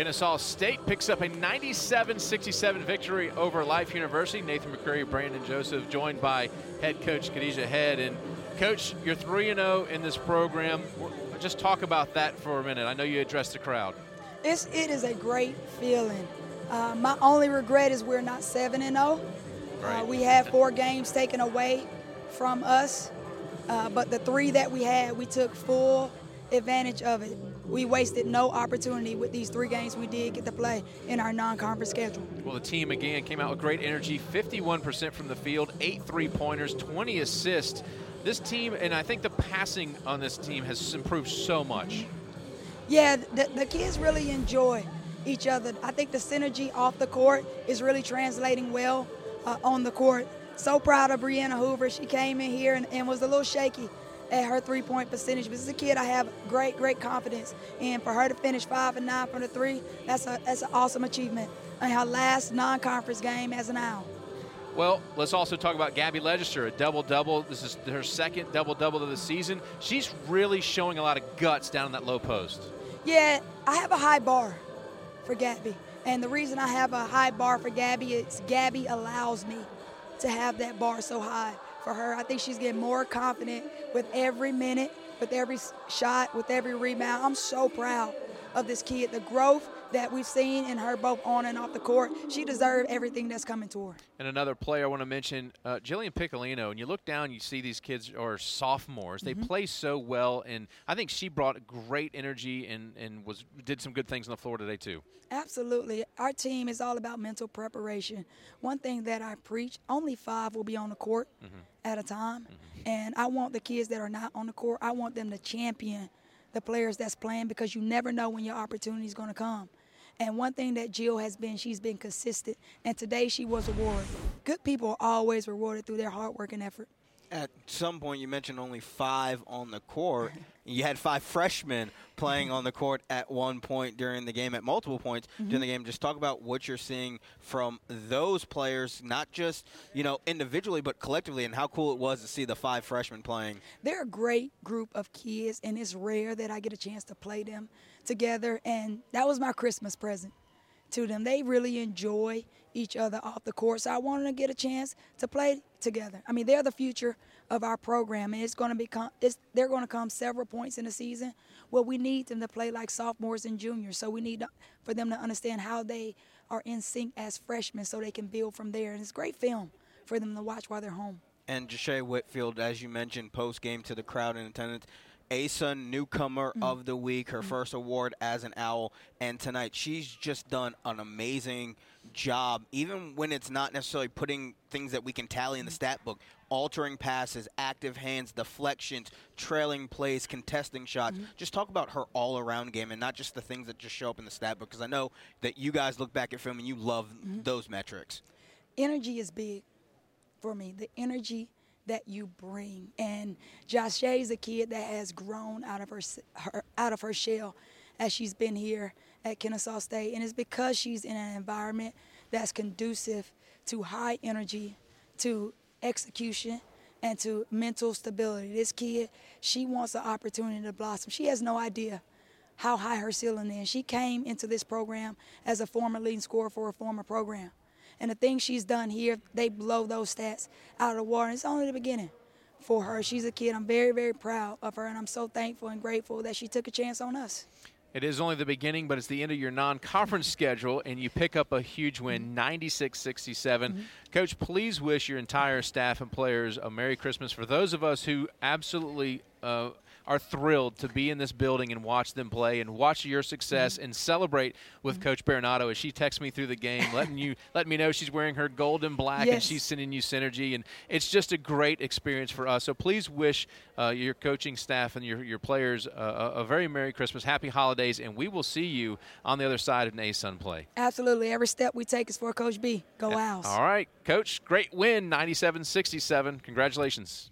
Kennesaw State picks up a 97-67 victory over Life University. Nathan McCreary, Brandon Joseph, joined by head coach Khadijah Head. And coach, you're 3-0 in this program. Just talk about that for a minute. I know you addressed the crowd. It's, it is a great feeling. Uh, my only regret is we're not 7 and 0. Right. Uh, we had four games taken away from us, uh, but the three that we had, we took full advantage of it. We wasted no opportunity with these three games we did get to play in our non-conference schedule. Well, the team again came out with great energy, 51% from the field, eight three-pointers, 20 assists. This team, and I think the passing on this team has improved so much. Yeah, the, the kids really enjoy each other. I think the synergy off the court is really translating well uh, on the court. So proud of Brianna Hoover. She came in here and, and was a little shaky at her three-point percentage. But as a kid, I have great, great confidence. And for her to finish five and nine from the three, that's a that's an awesome achievement. And her last non-conference game as an owl. Well, let's also talk about Gabby Legister, a double-double. This is her second double-double of the season. She's really showing a lot of guts down in that low post. Yeah, I have a high bar for Gabby. And the reason I have a high bar for Gabby is Gabby allows me to have that bar so high for her. I think she's getting more confident with every minute, with every shot, with every rebound. I'm so proud of this kid. The growth that we've seen in her both on and off the court, she deserves everything that's coming to her. And another player I want to mention, uh, Jillian Piccolino. And you look down, you see these kids are sophomores. They mm-hmm. play so well, and I think she brought great energy and, and was did some good things on the floor today too. Absolutely, our team is all about mental preparation. One thing that I preach: only five will be on the court mm-hmm. at a time, mm-hmm. and I want the kids that are not on the court. I want them to champion the players that's playing because you never know when your opportunity is going to come. And one thing that Jill has been, she's been consistent. And today she was rewarded. Good people are always rewarded through their hard work and effort. At some point, you mentioned only five on the court. you had five freshmen playing on the court at one point during the game, at multiple points mm-hmm. during the game. Just talk about what you're seeing from those players, not just you know individually, but collectively, and how cool it was to see the five freshmen playing. They're a great group of kids, and it's rare that I get a chance to play them together. And that was my Christmas present to them. They really enjoy each other off the court. So I wanted to get a chance to play together. I mean, they're the future of our program, and it's going to become it's, they're going to come several points in the season where we need them to play like sophomores and juniors. So we need to, for them to understand how they are in sync as freshmen, so they can build from there. And it's great film for them to watch while they're home. And Jashae Whitfield, as you mentioned, post game to the crowd in attendance. ASUN Newcomer mm-hmm. of the Week, her mm-hmm. first award as an Owl, and tonight she's just done an amazing job, even when it's not necessarily putting things that we can tally in the stat book, altering passes, active hands, deflections, trailing plays, contesting shots. Mm-hmm. Just talk about her all around game and not just the things that just show up in the stat book, because I know that you guys look back at film and you love mm-hmm. those metrics. Energy is big for me. The energy that you bring. And Jashae is a kid that has grown out of her, her out of her shell as she's been here at Kennesaw State, and it's because she's in an environment that's conducive to high energy, to execution, and to mental stability. This kid, she wants an opportunity to blossom. She has no idea how high her ceiling is. She came into this program as a former leading scorer for a former program. And the things she's done here, they blow those stats out of the water. It's only the beginning for her. She's a kid. I'm very, very proud of her, and I'm so thankful and grateful that she took a chance on us. It is only the beginning, but it's the end of your non conference schedule, and you pick up a huge win, 96 67. Mm-hmm. Coach, please wish your entire staff and players a Merry Christmas. For those of us who absolutely uh, are thrilled to be in this building and watch them play and watch your success mm-hmm. and celebrate with mm-hmm. Coach Berenato as she texts me through the game, letting you let me know she's wearing her gold and black yes. and she's sending you synergy, and it's just a great experience for us. So please wish uh, your coaching staff and your your players uh, a very Merry Christmas, Happy Holidays, and we will see you on the other side of an ASUN play. Absolutely, every step we take is for Coach B. Go Owls! All right, Coach, great win, 97-67. Congratulations.